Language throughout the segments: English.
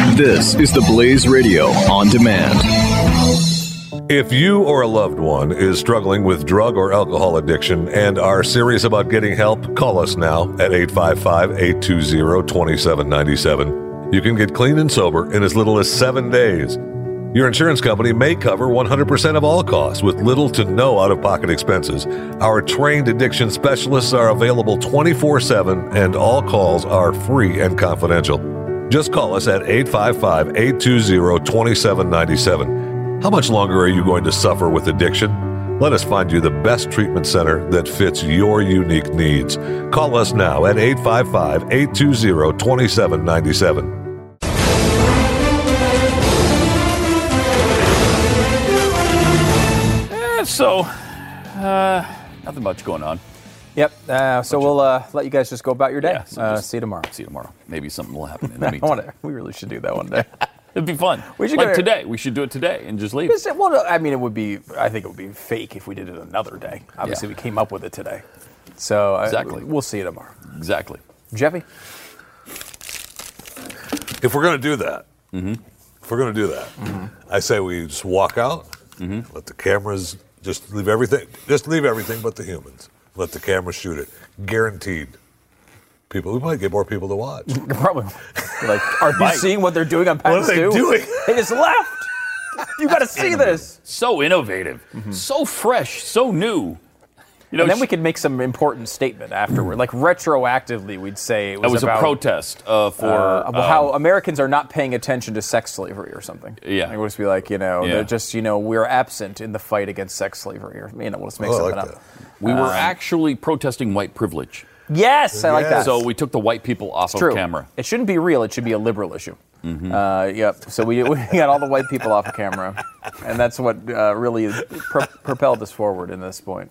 This is the Blaze Radio on demand. If you or a loved one is struggling with drug or alcohol addiction and are serious about getting help, call us now at 855 820 2797. You can get clean and sober in as little as seven days. Your insurance company may cover 100% of all costs with little to no out of pocket expenses. Our trained addiction specialists are available 24 7 and all calls are free and confidential. Just call us at 855 820 2797. How much longer are you going to suffer with addiction? Let us find you the best treatment center that fits your unique needs. Call us now at 855 820 2797. Eh, so, uh, nothing much going on. Yep. Uh, so we'll uh, let you guys just go about your day. Yeah, so uh, see you tomorrow. See you tomorrow. Maybe something will happen in the I meantime. wanna, we really should do that one day. It'd be fun. We should like go today. We should do it today and just leave. It- well, I mean, it would be. I think it would be fake if we did it another day. Obviously, Yeah. we came up with it today. So uh, Exactly. we'll see you tomorrow. Exactly. Jeffy. If we're going to do that, if we're going to do that, I say we just walk out, let the cameras just leave everything, just leave everything but the humans. Let the cameras shoot it. Guaranteed. People, we might get more people to watch. Probably. Like, are you seeing what they're doing on What are they 2? doing? They just left. You got to see this. So innovative, so fresh, so new. You know, And then sh- we could make some important statement afterward, like retroactively. We'd say it was, It was about, a protest uh, for uh, well, how um, Americans are not paying attention to sex slavery or something. Yeah. Like, we'll just be like, you know, Yeah. they're just, you know, we're absent in the fight against sex slavery, or you know, we'll just make Oh, I something like up. We Um, were actually protesting white privilege. Yes, I like that. So we took the white people off True. of camera. It shouldn't be real. It should be a liberal issue. Mm-hmm. Uh, yep. So we, we got all the white people off of camera, and that's what uh, really pro- propelled us forward in this point.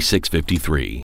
4653.